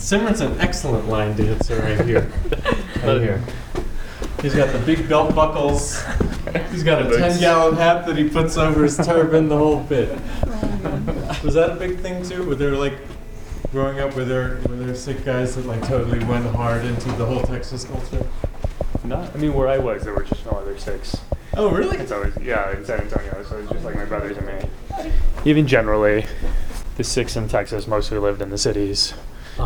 Simran's an excellent line dancer right here. Right here. He's got the big belt buckles. He's got a 10 gallon hat that he puts over his turban, the whole bit. Was that a big thing too? Were there like, growing up, were there, were there Sikh guys that like totally went hard into the whole Texas culture? No, I mean where I was, there were just no other Sikhs. Oh, really? It's always yeah in San Antonio, so it's just like my brothers and me. Even generally, the Sikhs in Texas mostly lived in the cities,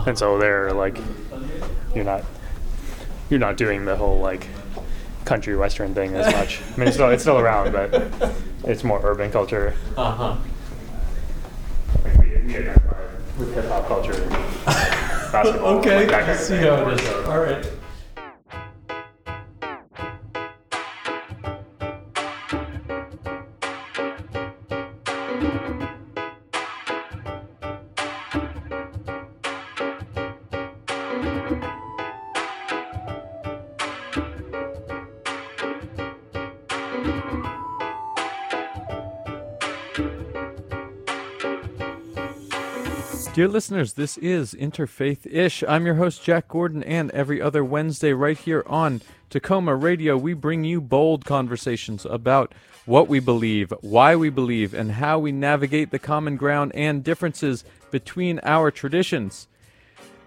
and so they're like, you're not, you're not doing the whole like country western thing as much. I mean, it's still it's still around, but it's more urban culture. Uh huh. We, we identify with hip hop culture, basketball. Okay, I see how it is. All right. Dear listeners, this is Interfaith Ish. I'm your host, Jack Gordon, and every other Wednesday, right here on Tacoma Radio, we bring you bold conversations about what we believe, why we believe, and how we navigate the common ground and differences between our traditions.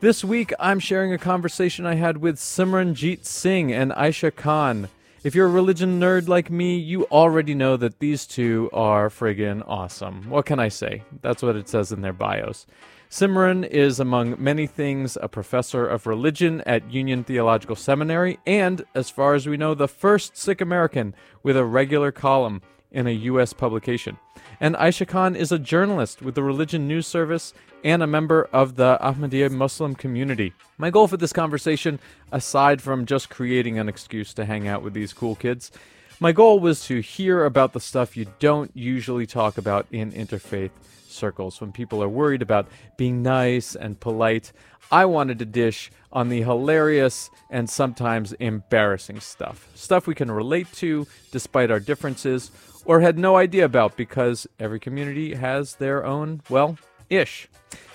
This week, I'm sharing a conversation I had with Simranjeet Singh and Aysha Khan. If you're a religion nerd like me, you already know that these two are friggin' awesome. What can I say? That's what it says in their bios. Simran is, among many things, a professor of religion at Union Theological Seminary and, as far as we know, the first Sikh American with a regular column in a U.S. publication. And Aysha Khan is a journalist with the Religion News Service and a member of the Ahmadiyya Muslim community. My goal for this conversation, aside from just creating an excuse to hang out with these cool kids, my goal was to hear about the stuff you don't usually talk about in interfaith circles when people are worried about being nice and polite. I wanted to dish on the hilarious and sometimes embarrassing stuff. Stuff we can relate to despite our differences or had no idea about because every community has their own, well, ish.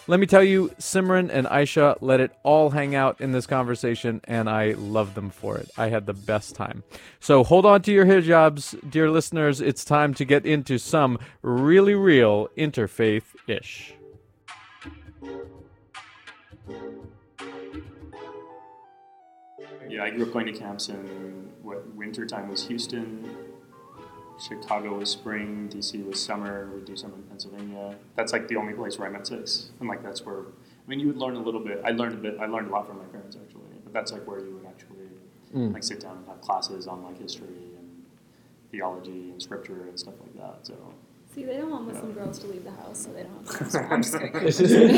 Let me tell you, Simran and Aysha let it all hang out in this conversation, and I love them for it. I had the best time. So hold on to your hijabs, dear listeners. It's time to get into some really real interfaith ish. Yeah, I grew up going to camps in what winter time was Houston, Chicago was spring, DC was summer. We do some in Pennsylvania. That's like the only place where I met Sikhs, and like that's where I mean you would learn a little bit. I learned a bit. I learned a lot from my parents actually, but that's like where you would actually Mm. like sit down and have classes on like history and theology and scripture and stuff like that. So See, they don't want Muslim girls to leave the house, so they don't have to. I'm just kidding.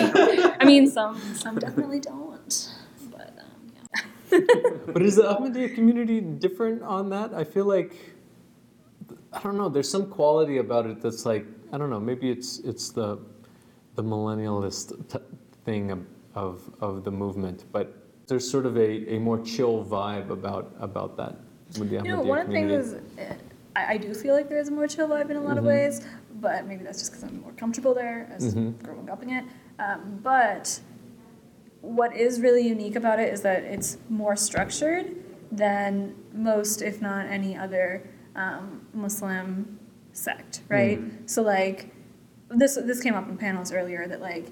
I mean, some some definitely don't, but um, yeah. But is the Ahmadiyya community different on that? I feel like I don't know. There's some quality about it that's like I don't know. Maybe it's it's the the millennialist t- thing of, of of the movement, but there's sort of a, a more chill vibe about about that with the You know, one of community. things is, uh, I, I do feel like there is a more chill vibe in a lot of Mhm. ways, but maybe that's just because I'm more comfortable there as Mhm. growing up in it. Um, but what is really unique about it is that it's more structured than most, if not any other, um, Muslim sect, right? So like this this came up in panels earlier that like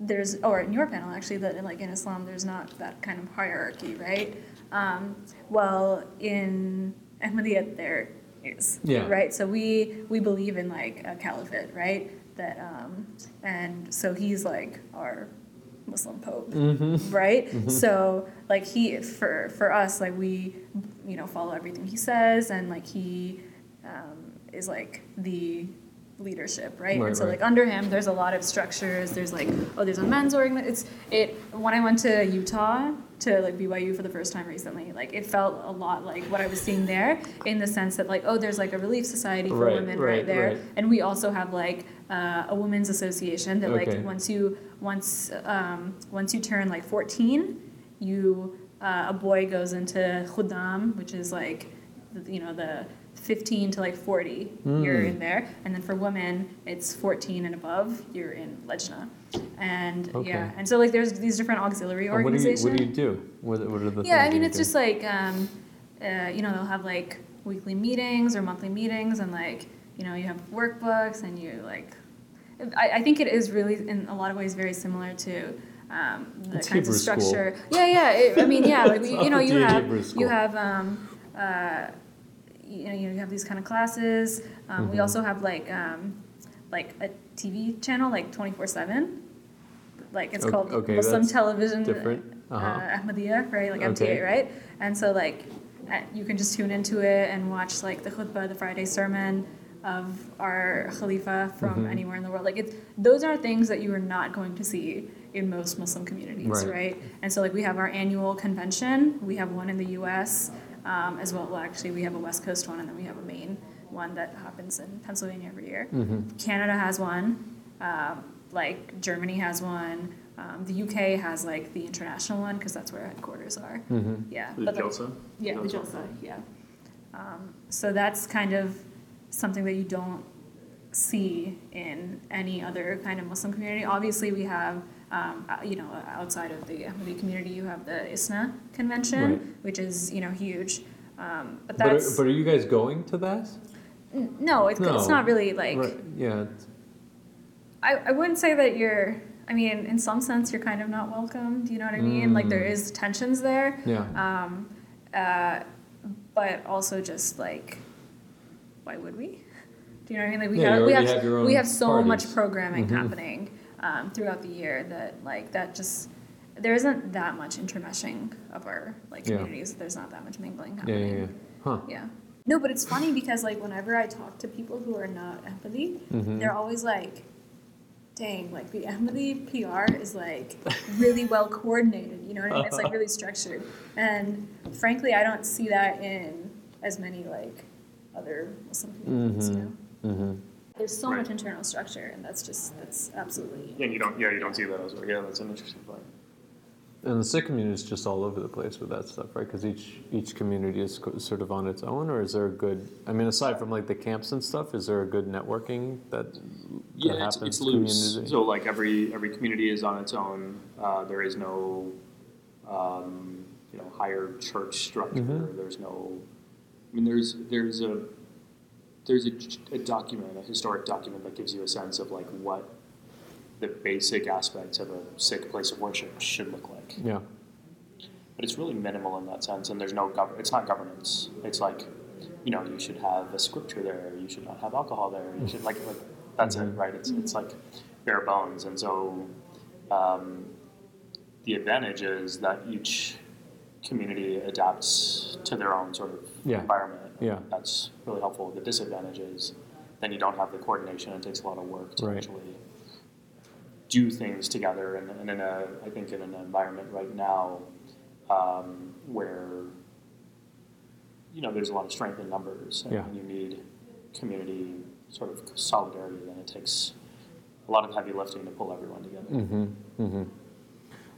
there's or in your panel actually that like in Islam there's not that kind of hierarchy, right? Um, well, in Ahmadiyya there is, Yeah. right? So we we believe in like a caliphate, right? That um, and so he's like our Muslim pope, Mhm. right? Mhm. So like he for for us like we you know follow everything he says and like he um, is like the leadership, right? Right, and so right. like under him, there's a lot of structures. There's like oh, there's a men's organization. It's it when I went to Utah to like BYU for the first time recently, like it felt a lot like what I was seeing there in the sense that like oh, there's like a relief society for Right, women right, there, and we also have like uh, a women's association that Okay. like once you once um, once you turn like 14, you uh, a boy goes into Khuddam, which is like you know the 15 to like 40, Hmm. you're in there. And then for women, it's 14 and above, you're in Lajna. And Okay. yeah, and so like there's these different auxiliary And what do you organizations. What do you do? What, what are the Yeah, I mean, it's do? just like, um, uh, you know, they'll have like weekly meetings or monthly meetings, and like, you know, you have workbooks, and you like, I, I think it is really in a lot of ways very similar to um, the It's kinds Hebrew of school. structure. Yeah, yeah. It, I mean, yeah, like we, you know, you have you have um, uh, you know, you have these kind of classes. Um, We Mhm. also have like um, like a TV channel, like twenty four seven. Like it's O- called okay, Muslim television different. uh, Uh-huh. Ahmadiyya, right? Like Okay. Right? And so like uh, you can just tune into it and watch like the khutbah, the Friday sermon of our Khalifa from Mhm. anywhere in the world. Like it, those are things that you are not going to see in most Muslim communities, Right. right? And so like we have our annual convention. We have one in the U.S. Um, as well. Well, actually, we have a West Coast one, and then we have a main one that happens in Pennsylvania every year. Mhm. Canada has one. Um, like Germany has one. Um, the UK has like the international one because that's where our headquarters are. Mhm. Yeah, The but like- Jalsa? yeah, the Jalsa. Jalsa, yeah. Um, so that's kind of something that you don't see in any other kind of Muslim community. Obviously, we have, um, uh, you know, outside of the Ahmadi community, you have the ISNA convention, Right. which is, you know, huge. Um, but But are, but are you guys going to that? n- no, it's, it's not really like. right. Yeah. I, I wouldn't say that you're. I mean, in some sense, you're kind of not welcome. Do you know what I mean? Like there Mm. tensions there. Yeah. Um, uh, but also just like, why would we? Do you know what I mean? Like we Yeah, have we have, have we have so parties. much programming Mhm. happening um, throughout the year that like that just there isn't that much intermeshing of our like Yeah. communities. There's not that much mingling happening. Yeah. Yeah. Huh. Yeah. No, but it's funny because like whenever I talk to people who are not Ahmadi, Mhm. they're always like, "Dang, like the Ahmadi PR is like really well coordinated." You know what I mean? It's like really structured, and frankly, I don't see that in as many like other Muslim communities. You know, Mm-hmm. there's so Right. much internal structure, and that's just that's absolutely. Yeah, you don't. Yeah, you don't see that elsewhere. Yeah, that's an interesting point. And the Sikh community is just all over the place with that stuff, right? Because each each community is co- sort of on its own, or is there a good? I mean, aside from like the camps and stuff, is there a good networking that that Yeah, it's, happens it's loose. community? So like every every community is on its own. Uh, there is no, um, you know, higher church structure. Mhm. There's no. I mean, there's there's a there's a, a document, a historic document that gives you a sense of like what the basic aspects of a Sikh place of worship should look like. yeah. but it's really minimal in that sense and there's no gov- it's not governance it's like you know you should have a scripture there you should not have alcohol there you should like, like that's Mhm. it right it's, it's like bare bones and so um, the advantage is that each community adapts to their own sort of Yeah. environment Yeah. that's really helpful the disadvantage is then you don't have the coordination it takes a lot of work to Right. actually do things together and, and in a I think in an environment right now um, where you know there's a lot of strength in numbers and Yeah. you need community sort of solidarity then it takes a lot of heavy lifting to pull everyone together. Mm-hmm. Mm-hmm.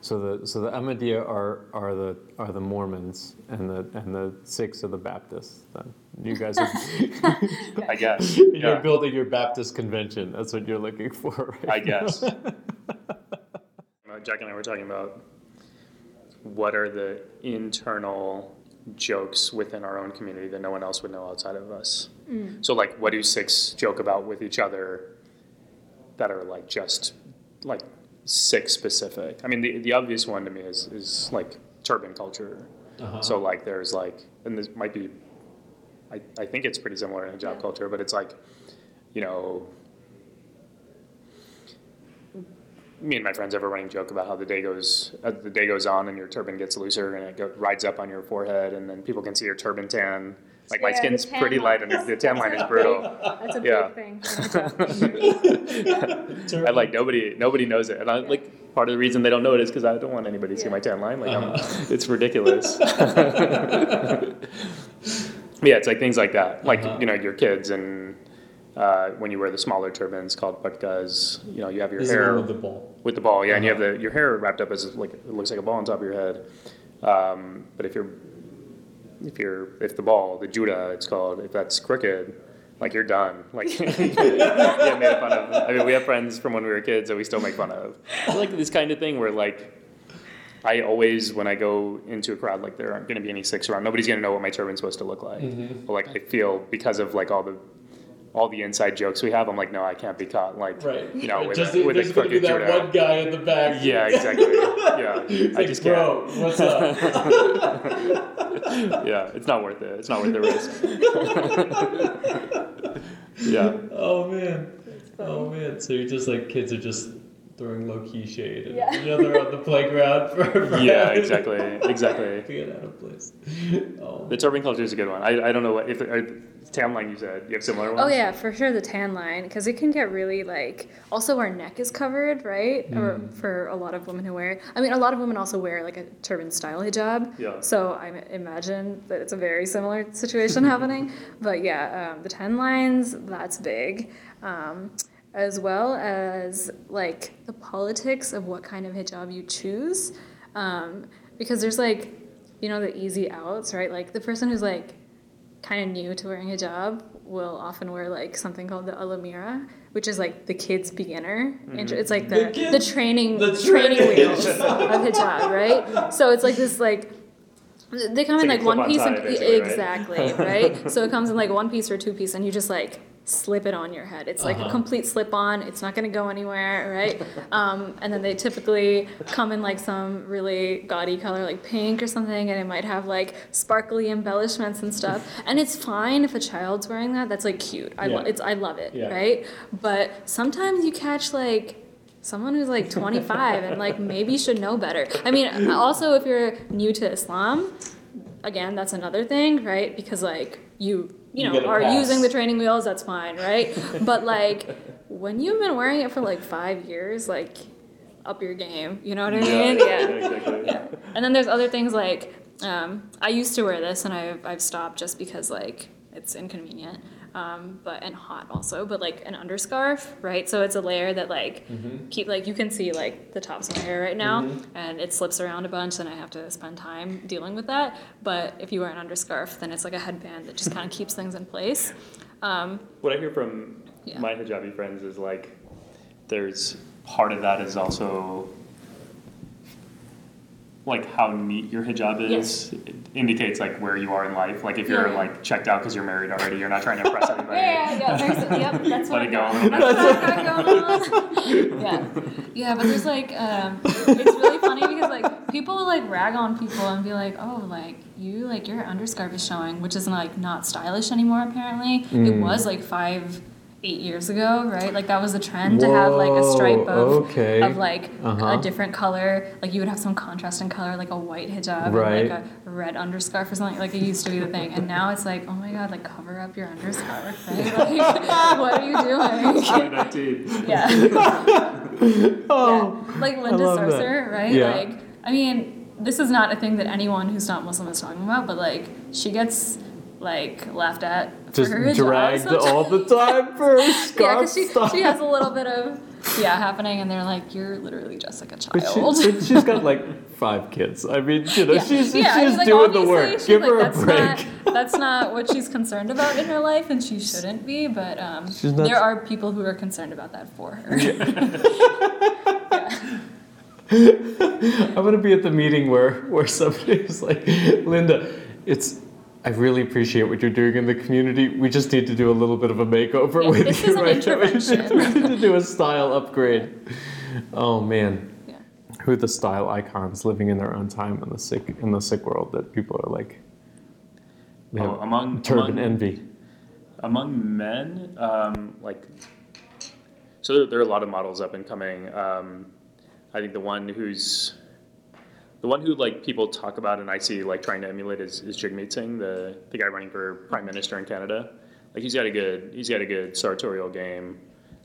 So the so the Ahmadiyya are are the are the Mormons and the and the Sikhs are the Baptists. Then you guys are I guess. you're Yeah. building your Baptist convention. That's what you're looking for. Right? I guess. Jack and I were talking about what are the internal jokes within our own community that no one else would know outside of us. Mm. So, like, what do Sikhs joke about with each other that are like just like Sikh specific? I mean, the, the obvious one to me is, is like turban culture. Uh-huh. So, like, there's like, and this might be, I, I think it's pretty similar in hijab Yeah. culture, but it's like, you know, me and my friends have a running joke about how the day goes uh, the day goes on and your turban gets looser and it go, rides up on your forehead and then people can see your turban tan. Like my Yeah, the skin's tan pretty light line. and the tan line is brutal. That's a Yeah. big thing. I like nobody nobody knows it and I like part of the reason they don't know it is because I don't want anybody to see my tan line. Like I'm, it's ridiculous. yeah, it's like things like that. Like Uh-huh. you know your kids and. Uh, when you wear the smaller turbans called patkas, you know you have your This is the hair one with the ball. with the ball, yeah, and you have Uh-huh. the your hair wrapped up as like it looks like a ball on top of your head. Um, but if you're if you're if the ball, the judah, it's called, if that's crooked, like you're done. Like you get made fun of. I mean, we have friends from when we were kids that we still make fun of. It's like this kind of thing where like. I always, when I go into a crowd, like there aren't going to be any Sikhs around. Nobody's going to know what my turban's supposed to look like. Mm-hmm. But like I feel because of like all the, all the inside jokes we have, I'm like, no, I can't be caught. Like, Right. you know, with Just, a, with a going to be that judah. one guy in the back. Yeah, exactly. Yeah, It's I like, just can't. what's up? yeah, it's not worth it. It's not worth the risk. yeah, oh man. Oh man. So you're just like kids are just throwing low key shade at Yeah. each other on the playground for, for yeah, exactly, exactly. Being out of place. Oh. The turban culture is a good one. I, I don't know what if are, tan line you said. You have similar ones. Oh yeah, for sure the tan line because it can get really like. Also, our neck is covered, right? Or for a lot of women who wear it. I mean, a lot of women also wear like a turban style hijab. Yeah. So I imagine that it's a very similar situation happening. But yeah, um, the tan lines that's big. Um, as well as like the politics of what kind of hijab you choose, um, because there's like, you know, the easy outs, right? Like the person who's like kind of new to wearing hijab will often wear like something called the alamira, which is like the kids beginner. intro It's like the The the, training the training training. wheels of hijab, right? So it's like this like. They come It's in like like one piece and basically, right? exactly right. So it comes in like one piece or two piece, and you just like slip it on your head. It's like Uh-huh. a complete slip on. It's not gonna go anywhere, right? Um, and then they typically come in like some really gaudy color, like pink or something, and it might have like sparkly embellishments and stuff. And it's fine if a child's wearing that. That's like cute. I lo- it's I love it, Yeah. right? But sometimes you catch like someone who's like 25 and like maybe should know better. I mean, also if you're new to Islam, again, that's another thing, right? Because like you, you You know, are pass. using the training wheels, that's fine, right? but like when you've been wearing it for like five years, like up your game. You know what I mean? Yeah, exactly. yeah. And then there's other things like um, I used to wear this and I've, I've stopped just because like it's inconvenient. Um, but and hot also, but like an underscarf, right? So it's a layer that like keep like you can see like the tops of my hair right now, and it slips around a bunch, and I have to spend time dealing with that. But if you wear an underscarf, then it's like a headband that just kind of keeps things in place. Um, What I hear from Yeah. my hijabi friends is like, there's part of that is also like how neat your hijab is. It indicates like where you are in life. Like if you're Yeah. like checked out because you're married already, you're not trying to impress anybody. Yeah, yeah, there's, yep, that's what Let it I go got. That's what I going on. yeah, yeah, but there's like, um, it's really funny because like people will like rag on people and be like, oh, like you like your underscarf is showing, which is like not stylish anymore. Apparently, it Mm. was like five. Eight years ago, right? Like that was the trend to have like a stripe of okay. of like Uh-huh. a different color. Like you would have some contrast in color, like a white hijab Right. and like a red underscarf or something. Like it used to be the thing, and now it's like, oh my god, like cover up your underscarf, right? Like, what are you doing? 2019. yeah. Oh, yeah. Like I Linda love that. Sarsour, right? Yeah. Like, I mean, this is not a thing that anyone who's not Muslim is talking about, but like, she gets like laughed at just dragged all the time for Yeah, because she, stuff. she has a little bit of yeah happening, and they're like, "You're literally just like a But, she, child." but she's got like five kids. I mean, you know, yeah. she's yeah, she's like, doing the work. Give like, her a that's break. Not, that's not what she's concerned about in her life, and she shouldn't be. But um, not- there are people who are concerned about that for her. I'm gonna be at the meeting where where somebody's like, Linda, it's. I really appreciate what you're doing in the community. We just need to do a little bit of a makeover Yeah, with this you is right now. We need to- intervention. we need to do a style upgrade. Oh man, yeah. who are the style icons living in their own time in the Sikh in the Sikh world that people are like. We have Oh, among turban among, envy. among men, um, like, so there, there are a lot of models up and coming. Um, I think the one who's the one who like people talk about and I see like trying to emulate is, is Jagmeet Singh, the, the guy running for prime minister in Canada. Like he's got a good he's got a good sartorial game.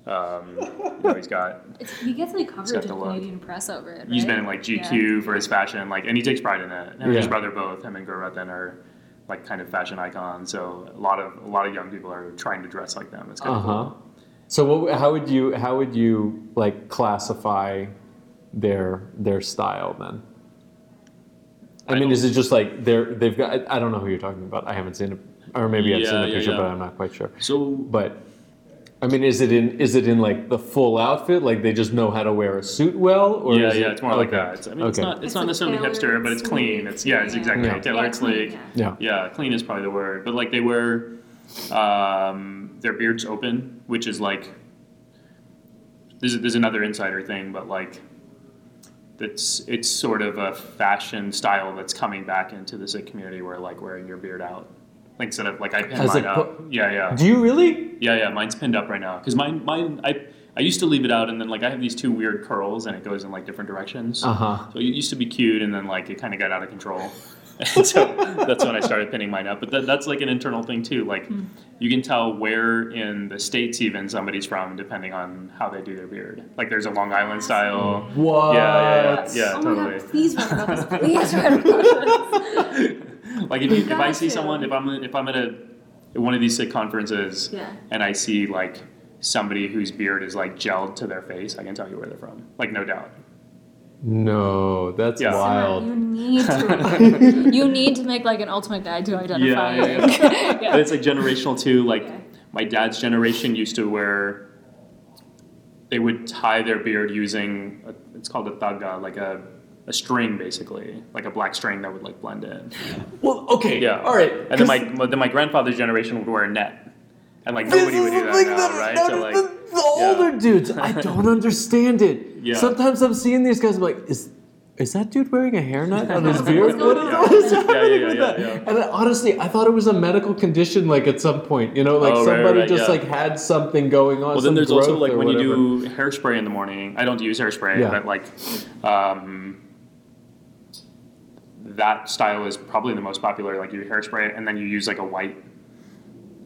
Um, you know, he's got It's, he gets like got coverage the in look. Canadian press over it. He's been in like Yeah. GQ for his fashion, like, and he takes pride in it. Him and his brother both, him and Gurratan are like kind of fashion icons. So a lot of a lot of young people are trying to dress like them. It's kind Uh of huh. cool. So what, how would you how would you like classify their their style then? I, I mean, is it just like they're they've got? I, I don't know who you're talking about. I haven't seen it, or maybe I've seen Yeah, the yeah, picture, yeah. but I'm not quite sure. So But I mean, is it in is it in like the full outfit? Like they just know how to wear a suit well, or yeah, is yeah, it- it's more like okay. that. It's, I mean, it's not it's, It's not necessarily tailored, hipster, but it's clean. sleek. It's yeah, it's exactly Yeah. right. tailored, Yeah, clean, yeah. Yeah. Yeah, clean is probably the word. But like they wear um, their beards open, which is like there's there's another insider thing, but like that's it's sort of a fashion style that's coming back into the Sikh community where like wearing your beard out. Like instead of like I pin As mine up. po- yeah, yeah. Do you really? Yeah, yeah, mine's pinned up right now because mine, mine, I, I used to leave it out, and then like I have these two weird curls, and it goes in like different directions. Uh huh. So it used to be cute, and then like it kind of got out of control. And so that's when I started pinning mine up. But that, that's like an internal thing too. Like hmm. you can tell where in the states even somebody's from depending on how they do their beard. Like there's a Long Island style. What? Yeah, yeah, yeah, yeah, oh totally. my god, please write about this. Please write about this. like if, you, if I see to. someone, if I'm if I'm at a one of these Sikh conferences, Yeah. and I see like somebody whose beard is like gelled to their face, I can tell you where they're from. Like no doubt. No, that's Yeah. wild. You need to. you need to make like an ultimate guide to identify. Yeah, yeah, like- And it's like generational too. Like Yeah. my dad's generation used to wear. They would tie their beard using a, it's called a tagga, like a a string basically, like a black string that would like blend in. Well, okay. Yeah. All right. And then 'cause my then my grandfather's generation would wear a net, and like this nobody would do that like now, the, right? So like the, the yeah. older dudes, I don't understand it. Yeah. Sometimes I'm seeing these guys, I'm like, is is that dude wearing a hairnet on his beard? What is, what is Yeah, yeah, happening yeah, with that? yeah. And I, honestly, I thought it was a medical condition, like at some point, you know, like Oh, somebody right, just yeah. like had something going on. Well, then there's also like when whatever. you do hairspray in the morning. I don't use hairspray, Yeah. but like um, that style is probably the most popular. Like you hairspray and then you use like a white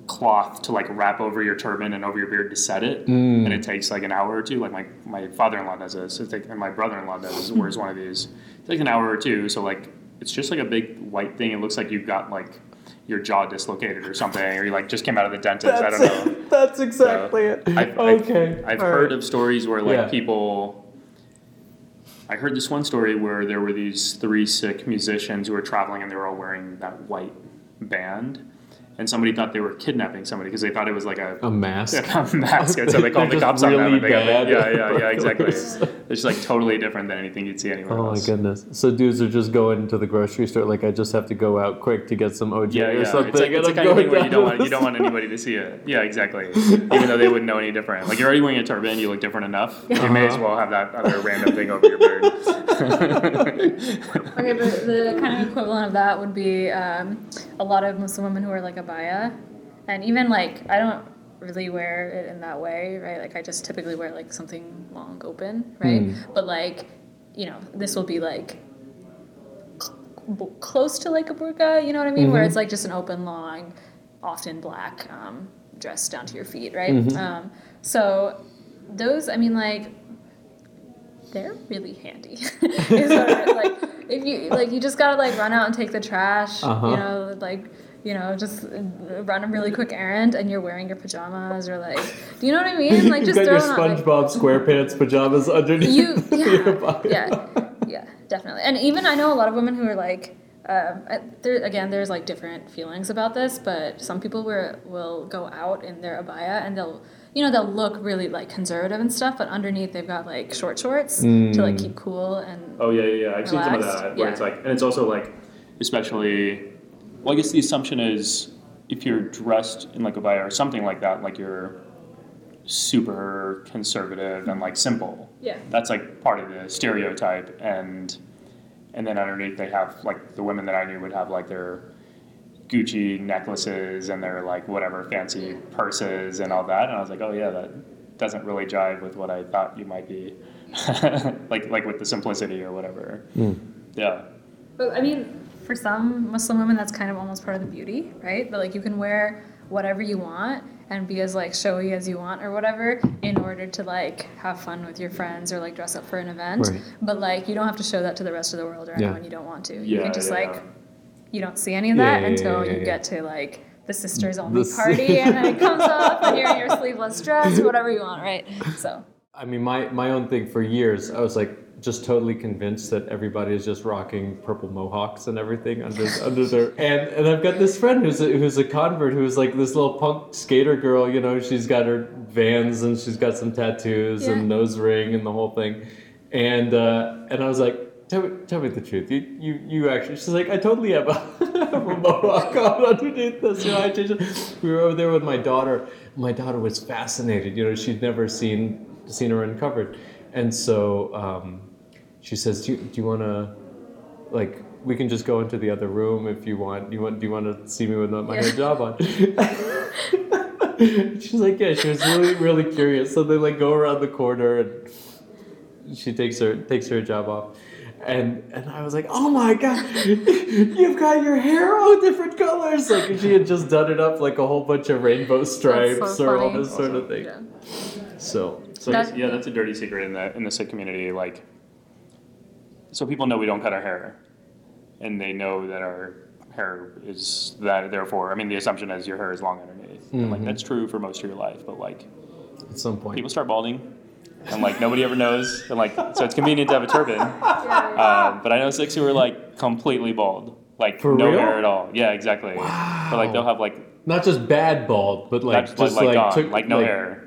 cloth to like wrap over your turban and over your beard to set it, Mm. and it takes like an hour or two. Like my, my father-in-law does this, and my brother-in-law does wears one of these. It takes an hour or two. So like it's just like a big white thing. It looks like you've got like your jaw dislocated or something, or you like just came out of the dentist. I That's, don't know. it. That's exactly it. I've, okay. I've, I've heard right. of stories where like Yeah. people. I heard this one story where there were these three Sikh musicians who were traveling and they were all wearing that white band, and somebody thought they were kidnapping somebody because they thought it was like a a mask. a mask, and so they called the cops just on them. really And they got bad yeah, yeah, yeah, exactly. burglars. It's like totally different than anything you'd see anywhere else. Oh my goodness! So dudes are just going to the grocery store. Like I just have to go out quick to get some OJ Yeah, or yeah. something. It's like, it's and the kind of thing where you don't want you don't want anybody to see it. Yeah, exactly. Even though they wouldn't know any different. Like you're already wearing a turban, you look different enough. You may as Uh-huh. well have that other random thing over your beard. Okay, but the kind of equivalent of that would be um, a lot of Muslim women who are like abaya, and even like I don't really wear it in that way, right? Like I just typically wear like something long open, right? Hmm. But like, you know, this will be like cl- close to like a burqa, you know what I mean? Where Mm-hmm. it's like just an open, long, often black um, dress down to your feet, right? Mm-hmm. Um, so those, I mean, like they're really handy. Is what I- like if you like, you just gotta like run out and take the trash. Uh-huh. You know, like you know, just uh, run a really quick errand, and you're wearing your pajamas or like, do you know what I mean? Like just got your on, like, SpongeBob SquarePants pajamas underneath you yeah yeah yeah definitely and even i know a lot of women who are like um, I- there again there's like different feelings about this but some people were, will go out in their abaya and they'll you know they'll look really like conservative and stuff but underneath they've got like short shorts to Mm. like keep cool and Oh yeah, yeah, yeah. I've seen some of that where yeah. it's like, and it's also like, especially. Well, I guess the assumption is if you're dressed in like a baya or something like that, like you're super conservative and like simple. yeah That's like part of the stereotype, and and then underneath they have like the women that I knew would have like their Gucci necklaces and their like whatever fancy purses and all that, and I was like, oh yeah, that doesn't really jive with what I thought you might be, like like with the simplicity or whatever. Hmm. Yeah. But I mean, for some Muslim women, that's kind of almost part of the beauty, right? But like you can wear whatever you want and be as like showy as you want or whatever in order to like have fun with your friends or like dress up for an event. Right. But like you don't have to show that to the rest of the world or Yeah. anyone you don't want to. You Yeah, can just yeah, like you don't see any of that yeah, yeah, until yeah, you yeah. get to like the sisters only The s- party and then it comes up and you're in your sleeveless dress, or whatever you want, right? So I mean, my, my own thing for years, I was like, just totally convinced that everybody is just rocking purple mohawks and everything under under their and and I've got this friend who's a, who's a convert who's like this little punk skater girl. You know, she's got her Vans and she's got some tattoos Yeah. and nose ring and the whole thing. And uh, and I was like. Tell me, tell me the truth. You, you, you actually. She's like, I totally have a, have a mohawk on underneath this. You know, I changed it. We were over there with my daughter. My daughter was fascinated. You know, she'd never seen seen her uncovered, and so um, she says, "Do you, do you want to, like, we can just go into the other room if you want. You want? Do you want to see me with my Yeah. hijab on?" She's like, "Yeah." She was really, really curious. So they like go around the corner, and she takes her takes her hijab off. And and I was like, oh my god, you've got your hair all different colors. Like she had just done it up like a whole bunch of rainbow stripes so or all this sort of thing. Yeah. So So That- yeah, that's a dirty secret in the in the Sikh community. Like, so people know we don't cut our hair, and they know that our hair is that. Therefore, I mean, the assumption is your hair is long underneath. And, like Mhm. that's true for most of your life, but like at some point, people start balding, and like nobody ever knows. And like, so it's convenient to have a turban. Um, but I know Sikhs who are like completely bald, like For no real? hair at all. Yeah, exactly. But like they'll have like not just bad bald, but like not just like, like, gone, took like no hair.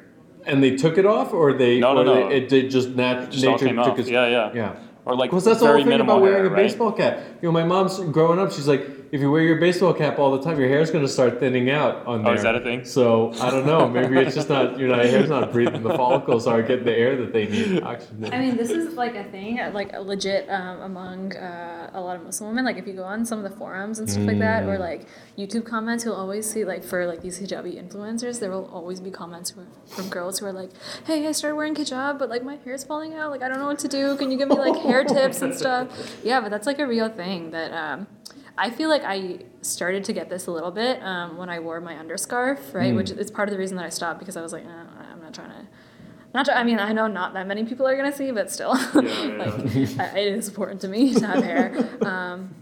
And they took it off, or they No, no, or no. They, it did just nat- Just nature took off. its Yeah, yeah. yeah. Or like Because that's the whole thing about wearing hair, a right? baseball cap. You know, my mom's growing up. She's like, if you wear your baseball cap all the time, your hair's going to start thinning out on Oh, there. is that a thing? So I don't know. Maybe it's just not. Your know, hair's not breathing. The follicles aren't getting the air that they need. Oxygen. I mean, this is like a thing, uh, like a legit um, among uh, a lot of Muslim women. Like if you go on some of the forums and stuff like that, or like YouTube comments, you'll always see like for like these hijabi influencers, there will always be comments who from girls who are like, "Hey, I started wearing hijab, but like my hair's falling out. Like I don't know what to do. Can you give me like hair tips and stuff?" Yeah, but that's like a real thing that. Um, I feel like I started to get this a little bit um, when I wore my underscarf, right? Which is part of the reason that I stopped because I was like, eh, I'm not trying to not to, I mean, I know not that many people are gonna see, but still, like I- it is important to me to have hair. Um,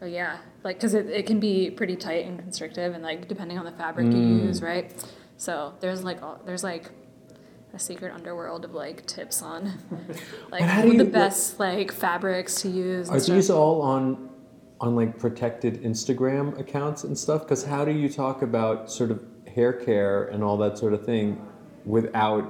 but yeah, like because it, it can be pretty tight and constrictive, and like depending on the fabric you use, right? So there's like all, there's like a secret underworld of like tips on like how do what the you- best like fabrics to use. Are stuff. these all on on like protected Instagram accounts and stuff? Because how do you talk about sort of hair care and all that sort of thing without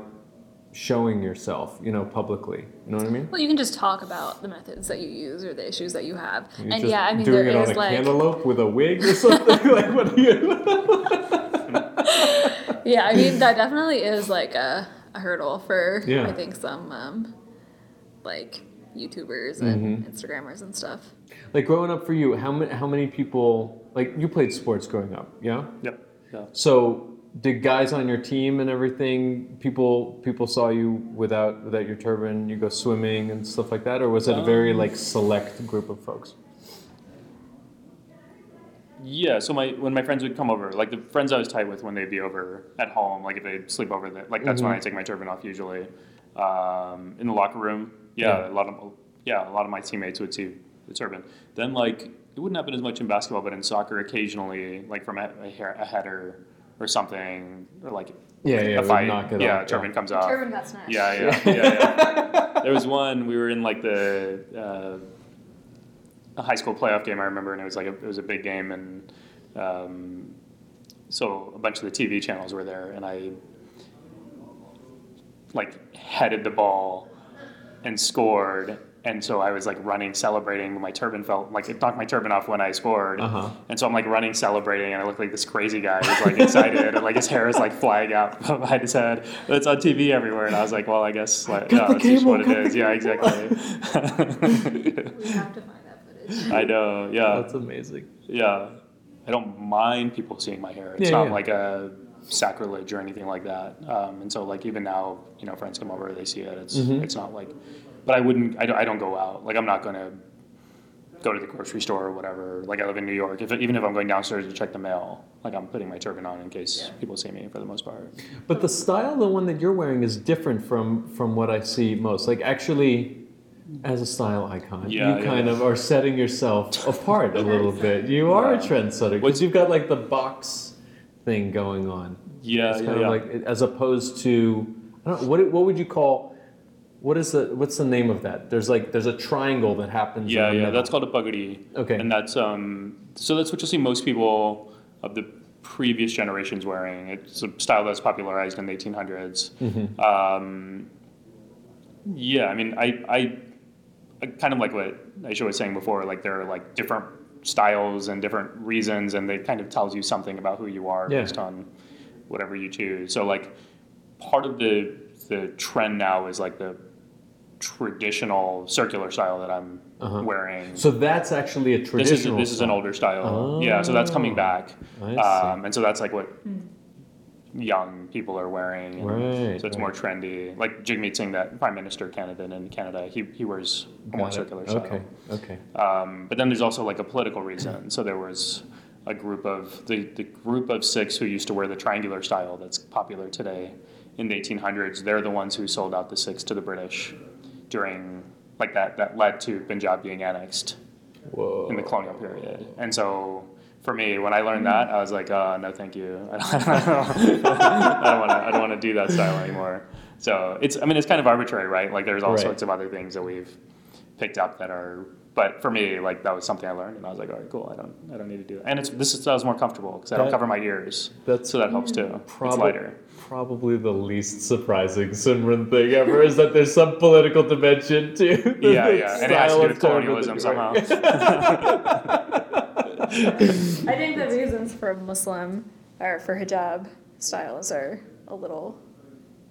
showing yourself, you know, publicly? You know what I mean? Well, you can just talk about the methods that you use or the issues that you have, You're and yeah, I mean doing there it on is a like cantaloupe with a wig or something. like what do you? yeah, I mean that definitely is like a, a hurdle for Yeah. I think some um, like YouTubers and Mm-hmm. Instagrammers and stuff. like growing up for you, how many how many people like you played sports growing up? Yeah. Yep. Yeah. So did guys on your team and everything people people saw you without without your turban? You go swimming and stuff like that, or was it a very like select group of folks? Yeah, so my when my friends would come over, like the friends I was tight with when they'd be over at home, like if they'd sleep over, there, like that's when I take my turban off usually. Um, in the locker room, yeah, Yeah. a lot of yeah, a lot of my teammates would see the turban. Then like it wouldn't happen as much in basketball, but in soccer, occasionally, like from a, a, hair, a header or something, or like Yeah, yeah, a we'd fight, knock it yeah, off, turban yeah. comes off. Turban got snatched. Yeah, yeah, yeah. yeah. there was one we were in like the uh, a high school playoff game. I remember, and it was like a, it was a big game, and um, so a bunch of the TV channels were there, and I like headed the ball and scored. And so I was like running, celebrating. My turban felt like it knocked my turban off when I scored. Uh-huh. And so I'm like running, celebrating, and I look like this crazy guy who's like excited, and like his hair is like flying out behind his head. But it's on TV everywhere, and I was like, well, I guess like, Cut yeah, the that's just cable, what it cut is. the Yeah, exactly. We have to find that footage. I know. Yeah, That's amazing. yeah. I don't mind people seeing my hair. It's Yeah, not yeah. like a sacrilege or anything like that. Um, and so like even now, you know, friends come over, they see it. It's Mm-hmm. it's not like, but I wouldn't. I don't, I don't go out. Like I'm not gonna go to the grocery store or whatever. Like I live in New York. If even if I'm going downstairs to check the mail, like I'm putting my turban on in case people see me for the most part. But the style, the one that you're wearing, is different from from what I see most. Like actually, as a style icon, Yeah, you yeah. kind of are setting yourself apart a little bit. You are a trendsetter because you've got like the box thing going on. Yeah, It's yeah, kind yeah. of like as opposed to I don't know, what what would you call What is the what's the name of that? There's like there's a triangle that happens. Yeah, yeah, middle. that's called a pugady. Okay. And that's um, so that's what you'll see most people of the previous generations wearing. It's a style that's popularized in the 1800s. Mm-hmm. Um, yeah, I mean, I, I Uh, kind of like what Aysha was saying before. Like there are like different styles and different reasons, and it kind of tells you something about who you are Yeah. based on whatever you choose. So like part of the the trend now is like the traditional circular style that I'm uh-huh. wearing. So that's actually a traditional. This is traditional. this is an older style. Yeah, so that's coming oh, back. I Um, and so that's like what hmm. Young people are wearing. Right, So it's more trendy. Like Jagmeet Singh, that Prime Minister candidate in Canada, he, he wears a more circular style. Okay. Okay. Um, but then there's also like a political reason. So there was a group of the, the group of Sikhs who used to wear the triangular style that's popular today in the 1800s. They're the ones who sold out the Sikhs to the British during like that that led to Punjab being annexed Whoa. in the colonial period. And so for me, when I learned that, I was like, uh, no, thank you. I don't want to. I don't want to do that style anymore. So it's. I mean, it's kind of arbitrary, right? Like there's all Right. sorts of other things that we've picked up that are. But for me, like that was something I learned, and I was like, all right, cool. I don't. I don't need to do that. And it's this is, was more comfortable because I don't cover my ears. that's so that helps too. it's lighter. Probably the least surprising Simran thing ever is that there's some political dimension to Yeah, yeah, and it has to do with colonialism somehow. I think the reasons for Muslim or for hijab styles are a little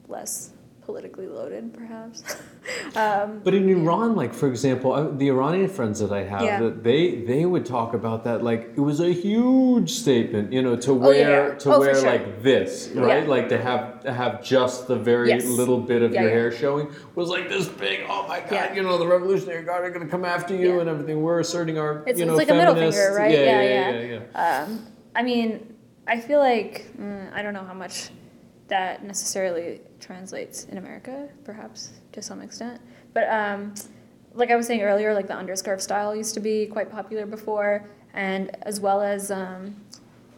less politically loaded, perhaps. um, But in Iran, like for example, uh, the Iranian friends that I have, Yeah. they they would talk about that like it was a huge statement, you know, to Oh, yeah, wear yeah. to Oh, wear sure. like this, right? Yeah. Like to have to have just the very Yes. little bit of your hair showing was like this big. Oh my god, you know, the Revolutionary Guard are going to come after you and everything. We're asserting our, It's- you it's know, like a middle finger, right? Yeah, Yeah, yeah, yeah. yeah. yeah. Um, I mean, I feel like mm, I don't know how much that necessarily translates in America, perhaps to some extent. But um, like I was saying earlier, like the underscarf style used to be quite popular before, and as well as um,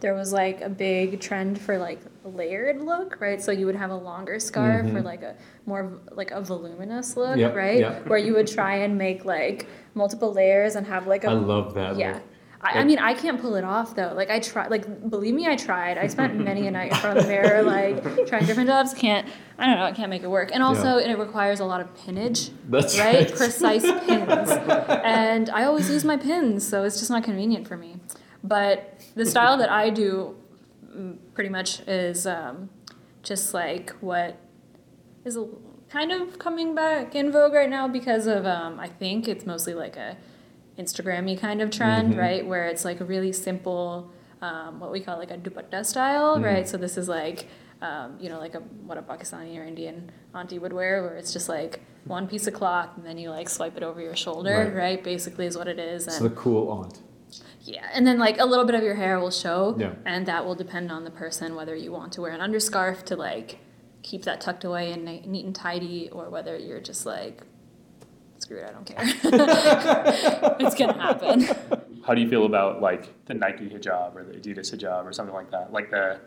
there was like a big trend for like layered look, right? So you would have a longer scarf or like a more like a voluminous look, Mm-hmm. Yep, right? yep. Where you would try and make like multiple layers and have like a I love that. yeah. look. I, I mean, I can't pull it off though. Like I try, like believe me, I tried. I spent many a night in front of the mirror, like trying different jobs. Can't, I don't know, I can't make it work. And also, it requires a lot of pinnage, That's right? right. Precise pins. And I always lose my pins, so it's just not convenient for me. But the style that I do, mm, pretty much, is um, just like what is a, kind of coming back in vogue right now because of um, I think it's mostly like a Instagrammy kind of trend, Mm-hmm. right? Where it's like a really simple, um, what we call like a dupatta style, Mm-hmm. right? So this is like, um, you know, like a what a Pakistani or Indian auntie would wear, where it's just like one piece of cloth and then you like swipe it over your shoulder, Right. right? Basically, is what it is. It's And the cool aunt. yeah, and then like a little bit of your hair will show, Yeah. and that will depend on the person whether you want to wear an underscarf to like keep that tucked away and neat and tidy, or whether you're just like, screw it, I don't care. it's gonna happen. How do you feel about like the Nike hijab or the Adidas hijab or something like that? Like the,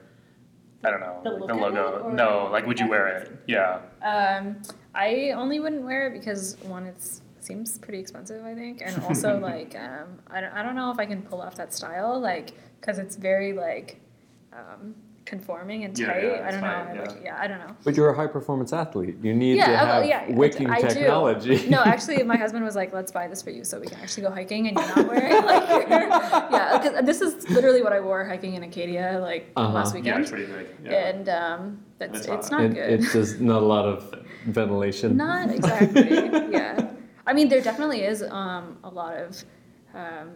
I don't know, The like the logo. no, like would you wear it? Yeah. Um, I only wouldn't wear it because one, it's seems pretty expensive, I think, and also like um, I don't, I don't know if I can pull off that style, like because it's very like um, conforming and tight. yeah, I don't know. yeah. like, yeah, I don't know. But you're a high performance athlete. You need to Yeah, have yeah, I- wicking I do. technology. No, actually, my husband was like, "Let's buy this for you, so we can actually go hiking, and you're not wearing like your yeah." Because this is literally what I wore hiking in Acadia like Uh-huh. last Yeah, weekend, it's pretty big. Yeah. and um, that's It's it's not And good. it's just not a lot of ventilation. Not exactly. yeah. I mean, there definitely is um, a lot of um,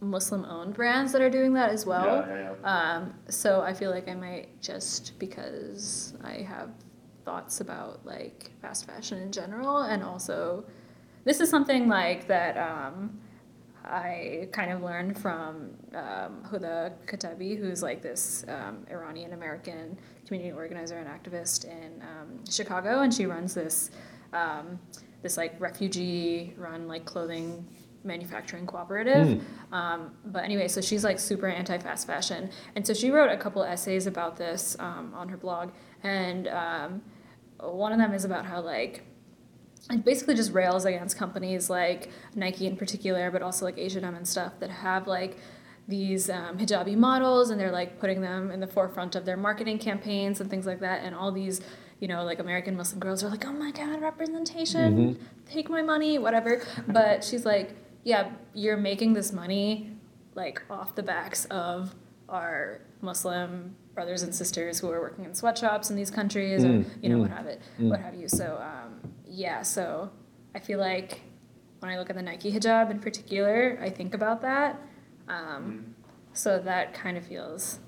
Muslim-owned brands that are doing that as well. yeah, yeah, yeah. Um, so I feel like I might just because I have thoughts about like fast fashion in general, and also this is something like that um, I kind of learned from um, Hoda Katebi, who's like this um, Iranian American community organizer and activist in um, Chicago, and she runs this um, this like refugee run like clothing manufacturing cooperative. Um, but anyway, so she's like super anti fast fashion, and so she wrote a couple essays about this um, on her blog, and um, one of them is about how like it basically just rails against companies like Nike in particular, but also like H&M and stuff that have like these um, hijabi models and they're like putting them in the forefront of their marketing campaigns and things like that. And all these, you know, like American Muslim girls are like, oh my God, representation, take my money, whatever. But she's like, yeah, you're making this money like off the backs of our Muslim brothers and sisters who are working in sweatshops in these countries, or you know, what have it, what have you. So um, yeah, so I feel like when I look at the Nike hijab in particular, I think about that. Um, so that kind of feels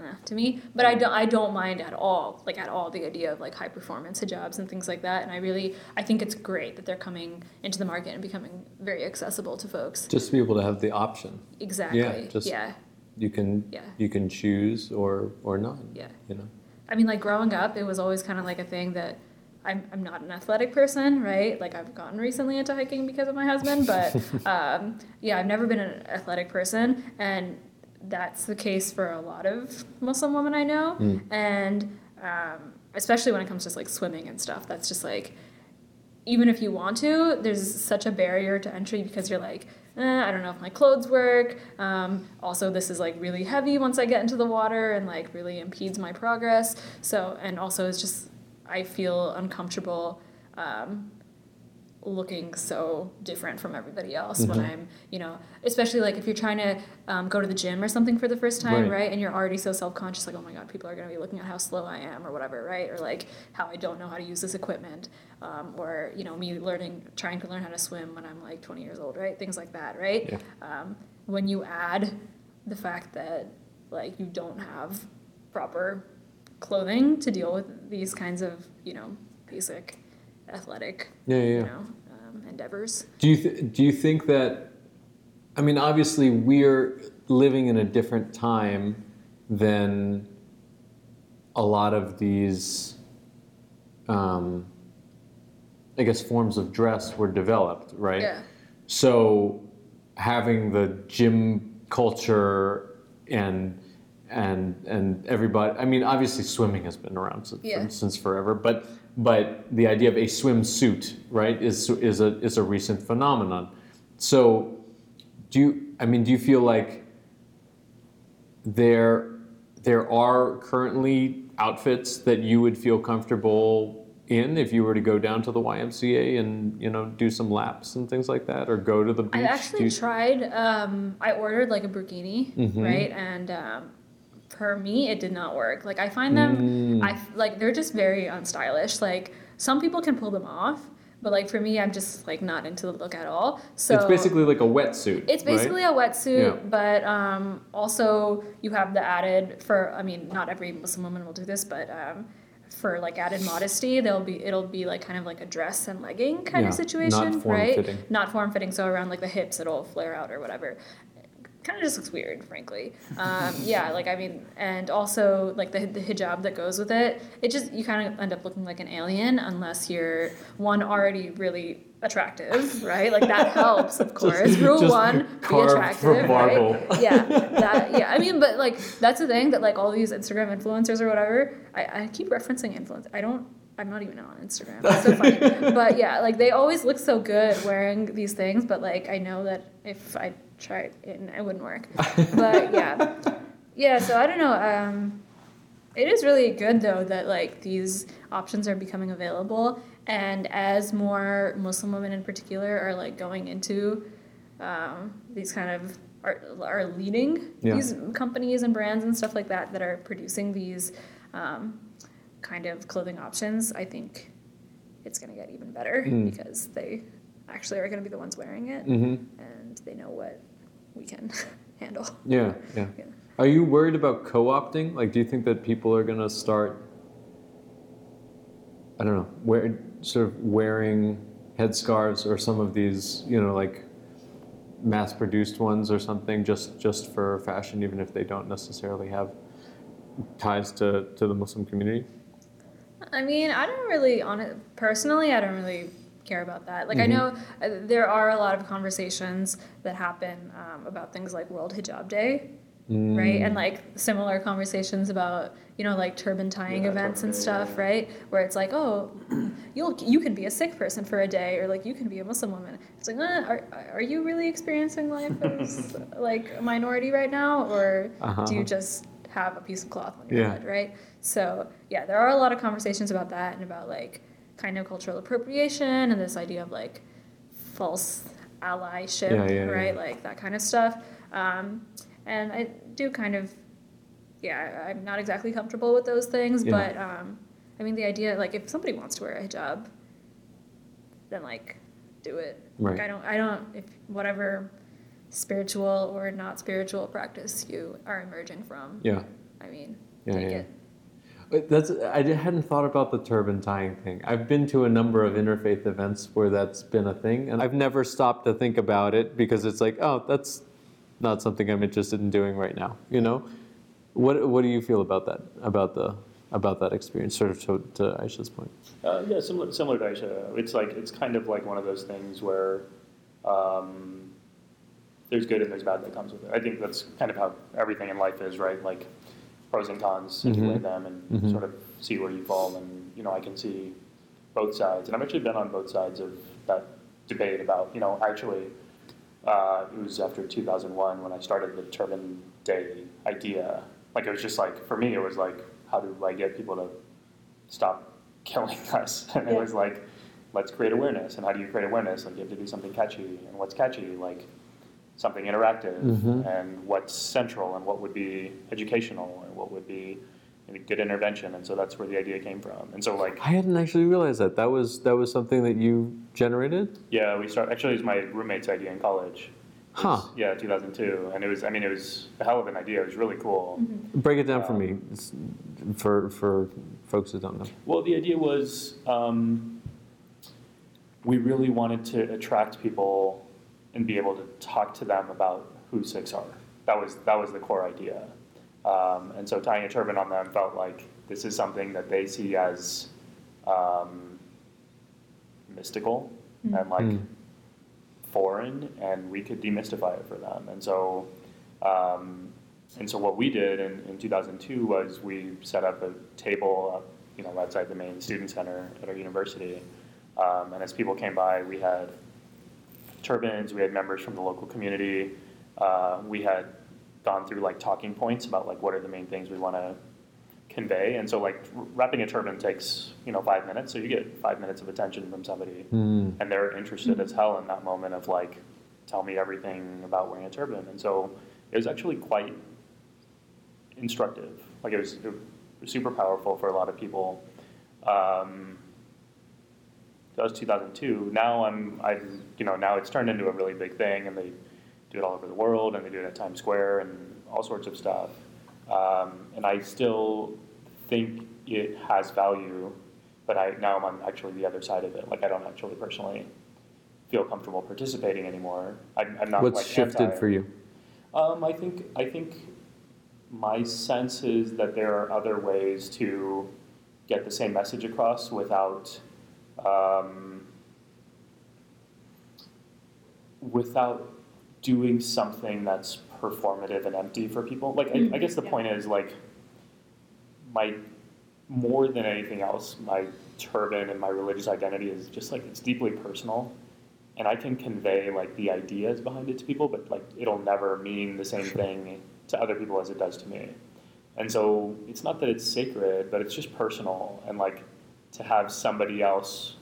eh, to me, but I don't I don't mind at all, like at all, the idea of like high performance hijabs and things like that. And I really I think it's great that they're coming into the market and becoming very accessible to folks. Just to be able to have the option. Exactly. Yeah. just- yeah. You can Yeah. you can choose or or not. Yeah. You know. I mean, like growing up, it was always kind of like a thing that I'm, I'm not an athletic person, right? Like I've gotten recently into hiking because of my husband, but um, yeah, I've never been an athletic person, and that's the case for a lot of Muslim women I know, and um, especially when it comes to like swimming and stuff. That's just like even if you want to, there's such a barrier to entry because you're like, eh, I don't know if my clothes work. Um, also, this is like really heavy once I get into the water and like really impedes my progress. So, and also it's just, I feel uncomfortable um, looking so different from everybody else when I'm, you know, especially like if you're trying to um, go to the gym or something for the first time, Right. right? And you're already so self conscious, like, oh my God, people are going to be looking at how slow I am or whatever, right? Or like how I don't know how to use this equipment. Um, or, you know, me learning, trying to learn how to swim when I'm like 20 years old, right? Things like that, right? Yeah. Um, when you add the fact that like you don't have proper clothing to deal with these kinds of, you know, basic athletic Yeah, yeah. you know, um, endeavors. Do you th- do you think that? I mean, obviously, we're living in a different time than a lot of these, um, I guess, forms of dress were developed, right? Yeah. So, having the gym culture and and and everybody, I mean, obviously, swimming has been around since, Yeah. since forever, but but the idea of a swimsuit, right, is is a is a recent phenomenon. So, do you? I mean, do you feel like there there are currently outfits that you would feel comfortable in if you were to go down to the YMCA and you know do some laps and things like that, or go to the beach? I actually you- tried. Um, I ordered like a burkini, Mhm. right? And um, for me, it did not work. Like I find them, Mm. I like they're just very unstylish. Like some people can pull them off, but like for me, I'm just like not into the look at all. So it's basically like a wetsuit. It's right? basically a wetsuit, Yeah. but um, also you have the added for. I mean, not every Muslim woman will do this, but um, for like added modesty, there'll be it'll be like kind of like a dress and legging kind Yeah, of situation, not right? Not form fitting, so around like the hips it'll flare out or whatever. Kind of just looks weird, frankly. Um, yeah, like I mean, and also like the, the hijab that goes with it. It just you kind of end up looking like an alien unless you're one already really attractive, right? Like that helps, of course. Rule just one, be attractive, right? Yeah, that, yeah. I mean, but like that's the thing that like all these Instagram influencers or whatever. I, I keep referencing influence. I don't. I'm not even on Instagram. It's so funny. but yeah, like they always look so good wearing these things. But like I know that if I it, and it wouldn't work. But yeah, yeah. So I don't know. Um, it is really good though that like these options are becoming available, and as more Muslim women in particular are like going into um, these kind of are, are leading Yeah. these companies and brands and stuff like that that are producing these um, kind of clothing options. I think it's going to get even better Mm. because they actually are going to be the ones wearing it, hmm and they know what we can handle. Yeah, yeah. Yeah. Are you worried about co-opting? Like, do you think that people are gonna start? I don't know, wear, sort of wearing headscarves or some of these, you know, like mass-produced ones or something, just just for fashion, even if they don't necessarily have ties to, to the Muslim community. I mean, I don't really on it personally. I don't really care about that. Like, I Mhm. know uh, there are a lot of conversations that happen um, about things like World Hijab Day, right? Mm. And like similar conversations about you know like turban tying Yeah, events and stuff, yeah. right? Where it's like, oh, you'll you can be a Sikh person for a day, or like you can be a Muslim woman. It's like, eh, are are you really experiencing life as like a minority right now, or Uh-huh. do you just have a piece of cloth on your Yeah. head, right? So yeah, there are a lot of conversations about that and about like kind of cultural appropriation and this idea of like false allyship, Yeah, yeah, right? yeah. Like that kind of stuff. Um, and I do kind of, yeah, I'm not exactly comfortable with those things, but um, I mean, the idea, like, if somebody wants to wear a hijab, then like, do it. Like, I don't, I don't, if whatever spiritual or not spiritual practice you are emerging from, Yeah. I mean, Yeah, take yeah. it. That's I hadn't thought about the turban tying thing. I've been to a number of interfaith events where that's been a thing, and I've never stopped to think about it because it's like, oh, that's not something I'm interested in doing right now. You know, what what do you feel about that? About the about that experience, sort of to, to Aysha's point. Uh, yeah, similar, similar to Aysha. It's like it's kind of like one of those things where um, there's good and there's bad that comes with it. I think that's kind of how everything in life is, right? Like pros and cons, and you weigh them and Mhm. sort of see where you fall. And you know, I can see both sides, and I've actually been on both sides of that debate about you know actually. Uh, it was after 2001 when I started the Turban Day idea. Like it was just like for me, it was like, how do I get people to stop killing us? And it Yeah. was like, let's create awareness. And how do you create awareness? Like you have to do something catchy. And what's catchy? Like something interactive. Mhm. And what's central? And what would be educational? And what would be a good intervention? And so that's where the idea came from. And so like, I hadn't actually realized that. That was that was something that you generated. yeah, we start. Actually, it was my roommate's idea in college. Was- Huh. Yeah, 2002, and it was. I mean, it was a hell of an idea. It was really cool. Break it down for Um, me, It's- for for folks who don't know. Well, the idea was um, we really wanted to attract people and be able to talk to them about who Sikhs are. That was that was the core idea. Um, and so tying a turban on them felt like this is something that they see as um, mystical and like Mm. foreign, and we could demystify it for them. And so, um, and so what we did in, in 2002 was we set up a table, up, you know, outside the main student center at our university. Um, and as people came by, we had turbans, we had members from the local community. Uh, we had gone through like talking points about like what are the main things we want to convey. And so like wrapping a turban takes, you know, five minutes. So you get five minutes of attention from somebody Mm. and they're interested as hell in that moment of like, tell me everything about wearing a turban. And so it was actually quite instructive. Like it was, it was super powerful for a lot of people. Um, that was 2002. Now I'm, I, you know, now it's turned into a really big thing, and they do it all over the world, and they do it at Times Square and all sorts of stuff. Um, and I still think it has value, but I now I'm on actually the other side of it. Like I don't actually personally feel comfortable participating anymore. I'm, I'm not What's like shifted anti- for you? um, I think I think my sense is that there are other ways to get the same message across without um, without doing something that's performative and empty for people. Like I, I guess the Yeah. point is like my more than anything else, my turban and my religious identity is just like it's deeply personal and I can convey like the ideas behind it to people, but like it'll never mean the same thing to other people as it does to me. And so it's not that it's sacred, but it's just personal. And like to have somebody else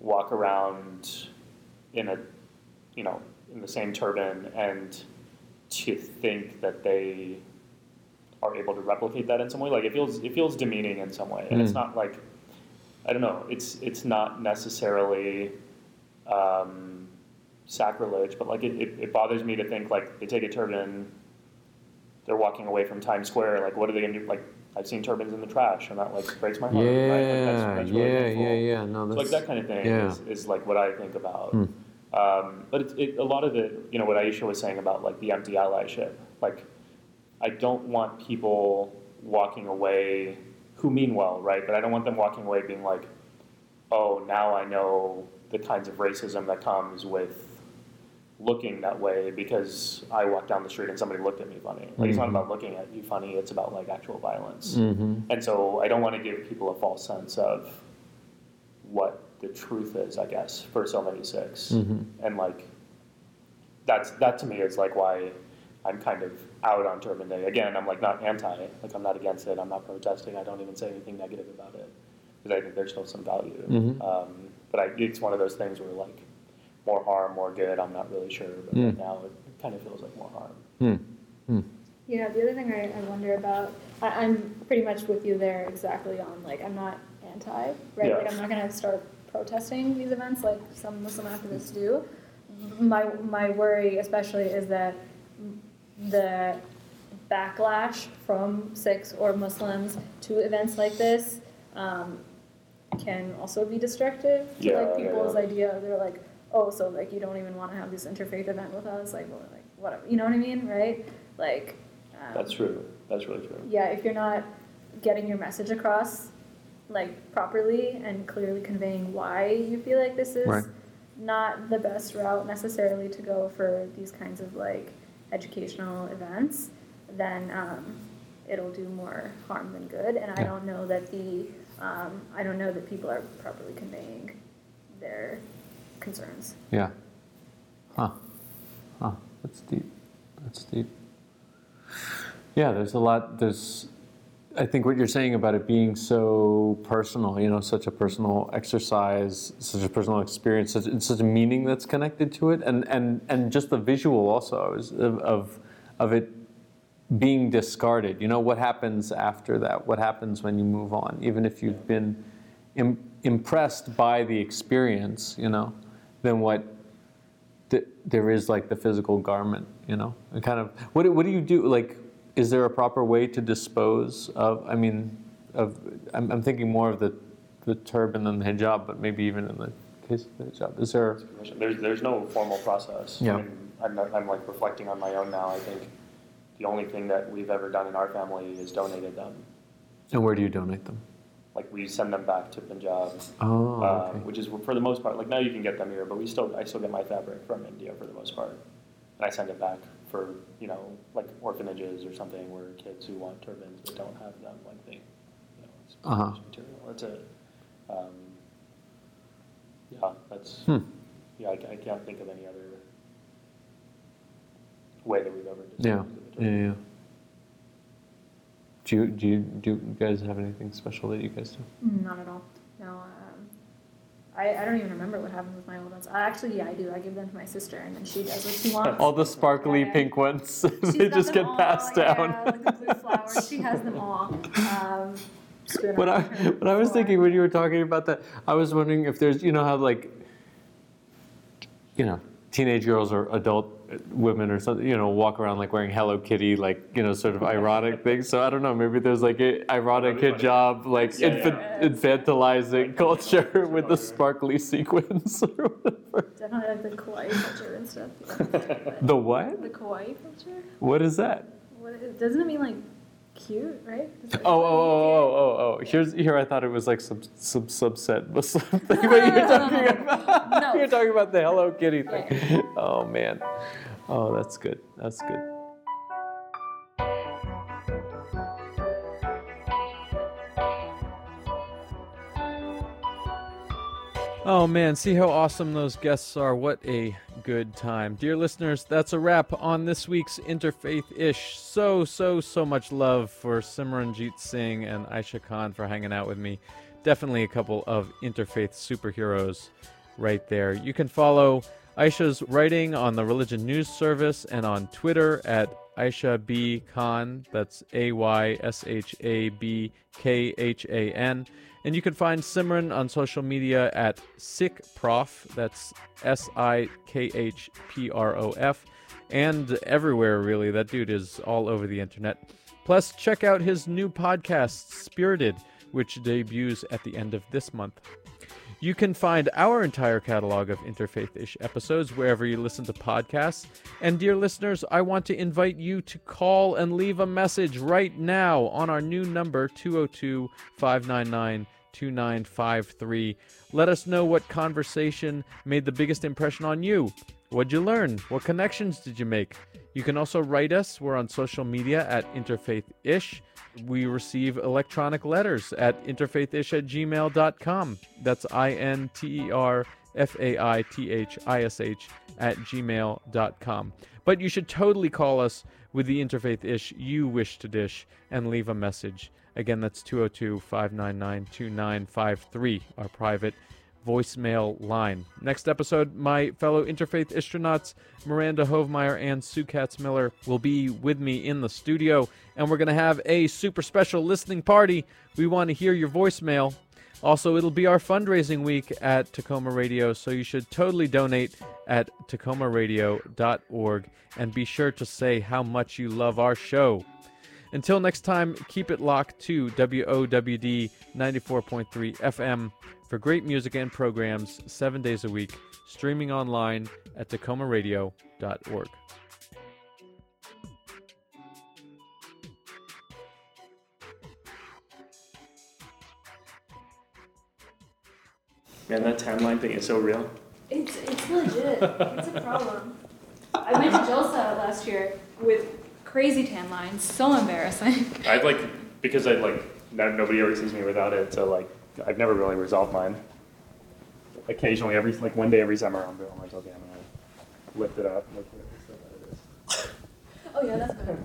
walk around in a, you know, in the same turban and to think that they are able to replicate that in some way, like it feels it feels demeaning in some way. And it's Mm. not like I don't know. It's it's not necessarily um, sacrilege, but like it, it, it bothers me to think like they take a turban, they're walking away from Times Square. Like, what are they gonna do? Like, I've seen turbans in the trash, and that like breaks my heart. right? Like, Yeah, that's, that's really yeah, painful. yeah, yeah. No, So, that's like that kind of thing yeah. is, is like what I think about. Hmm. Um, but it, it, a lot of it, you know, what Aysha was saying about like the empty allyship, like I don't want people walking away who mean well, right? But I don't want them walking away being like, oh, now I know the kinds of racism that comes with looking that way because I walked down the street and somebody looked at me funny. Like it's not Mm-hmm. about looking at you funny; it's about like actual violence. Mm-hmm. And so I don't want to give people a false sense of what the truth is, I guess, for so many Sikhs. Mm-hmm. And like that's that to me is like why I'm kind of out on Turban Day. Again, I'm like not anti, like I'm not against it. I'm not protesting. I don't even say anything negative about it because I think there's still some value. Mhm. Um, but I, it's one of those things where like more harm, more good. I'm not really sure, but right Mm. now it kind of feels like more harm. Hmm. You know, the other thing I, I wonder about, I, I'm pretty much with you there exactly on, like, I'm not anti, right? Yeah. Like, I'm not gonna start protesting these events like some Muslim activists do. My, my worry especially is that the backlash from Sikhs or Muslims to events like this, um, can also be destructive to Yeah, like people's yeah. idea. They're like, oh, so like you don't even want to have this interfaith event with us, like, well, like whatever, you know what I mean, right? Like, um, That's true. That's really true. yeah, if you're not getting your message across like properly and clearly conveying why you feel like this is Right. not the best route necessarily to go for these kinds of like educational events, then um, it'll do more harm than good. And I don't know that the um, I don't know that people are properly conveying their concerns. Yeah. Huh. Huh. That's deep. That's deep. Yeah, there's a lot. There's, I think what you're saying about it being so personal, you know, such a personal exercise, such a personal experience, such, such a meaning that's connected to it, and and and just the visual also is of of, of it being discarded. You know, what happens after that? What happens when you move on? Even if you've been Im- impressed by the experience, you know, then what th- there is like the physical garment, you know, and kind of what do- what do you do? Like, is there a proper way to dispose of? I mean, of I'm, I'm thinking more of the the turban and the hijab, but maybe even in the case of the hijab, is there? There's there's no formal process. Yeah. I mean, I'm, I'm like reflecting on my own now. I think the only thing that we've ever done in our family is donated them. And where do you donate them? Like we send them back to Punjab, Oh, uh, okay. which is for the most part. Like now you can get them here, but we still I still get my fabric from India for the most part, and I send it back for you know like orphanages or something where kids who want turbans but don't have them like they, you know, it's Uh-huh. material. That's it. Um, yeah, that's. Hmm. Yeah, I, I can't think of any other way that we've ever Yeah. disposed of it. Yeah. Yeah. Do you, do you do you guys have anything special that you guys do? Not at all. No. Um, I, I don't even remember what happens with my old ones. I, actually, yeah, I do. I give them to my sister, and then she does what she wants. All the sparkly Yeah. pink ones, She's they got just them get all, passed yeah, down. like the blue flowers. She has them all. Um, What I, up her I was floor. thinking when you were talking about that, I was wondering if there's, you know, how like, you know, teenage girls or adult women or something, you know, walk around like wearing Hello Kitty, like, you know, sort of ironic things. So I don't know, maybe there's like a ironic That'd hijab, like Yeah, infant, yeah. infantilizing culture with the sparkly sequins or whatever. Definitely like the kawaii culture and stuff. The what? the kawaii culture? What is that? What is, doesn't it mean like cute, right? Oh oh, oh, oh, oh, oh, oh, oh. Here's here. I thought it was like some some subset Muslim thing, but you're talking about you're talking about the Hello Kitty thing. Oh man. Oh, that's good. That's good. Oh man, see how awesome those guests are. What a good time. Dear listeners, that's a wrap on this week's Interfaith Ish. So, so, so much love for Simran Jeet Singh and Aysha Khan for hanging out with me. Definitely a couple of interfaith superheroes right there. You can follow Aysha's writing on the Religion News Service and on Twitter at Aysha B. Khan. That's A Y S H A B K H A N. And you can find Simran on social media at Sikh Prof. That's S I K H P R O F. And everywhere, really. That dude is all over the internet. Plus, check out his new podcast, Spirited, which debuts at the end of this month. You can find our entire catalog of Interfaith ish episodes wherever you listen to podcasts. And, dear listeners, I want to invite you to call and leave a message right now on our new number, 202 599 2953. Let us know what conversation made the biggest impression on you. What'd you learn? What connections did you make? You can also write us. We're on social media at interfaithish. We receive electronic letters at interfaithish at gmail.com. That's I N T E R F A I T H I S H at gmail.com. But you should totally call us with the interfaith ish you wish to dish and leave a message. Again, that's 202 599 2953, our private voicemail line. Next episode, my fellow interfaith astronauts Miranda Hovemeyer and Sue Katz Miller will be with me in the studio, and we're going to have a super special listening party. We want to hear your voicemail. Also, it'll be our fundraising week at Tacoma Radio, so you should totally donate at tacomaradio.org and be sure to say how much you love our show. Until next time, keep it locked to WOWD 94.3 FM for great music and programs seven days a week, streaming online at tacomaradio.org. Man, that timeline thing is so real. It's it's legit. it's a problem. I went to Jalsa last year with crazy tan lines. So embarrassing. I've like because I like no- nobody ever sees me without it, so like I've never really resolved mine. Occasionally, every like one day every summer, I'm, I'm like, oh okay, I'm gonna lift it up, look at it, so that it is. Oh yeah, that's better.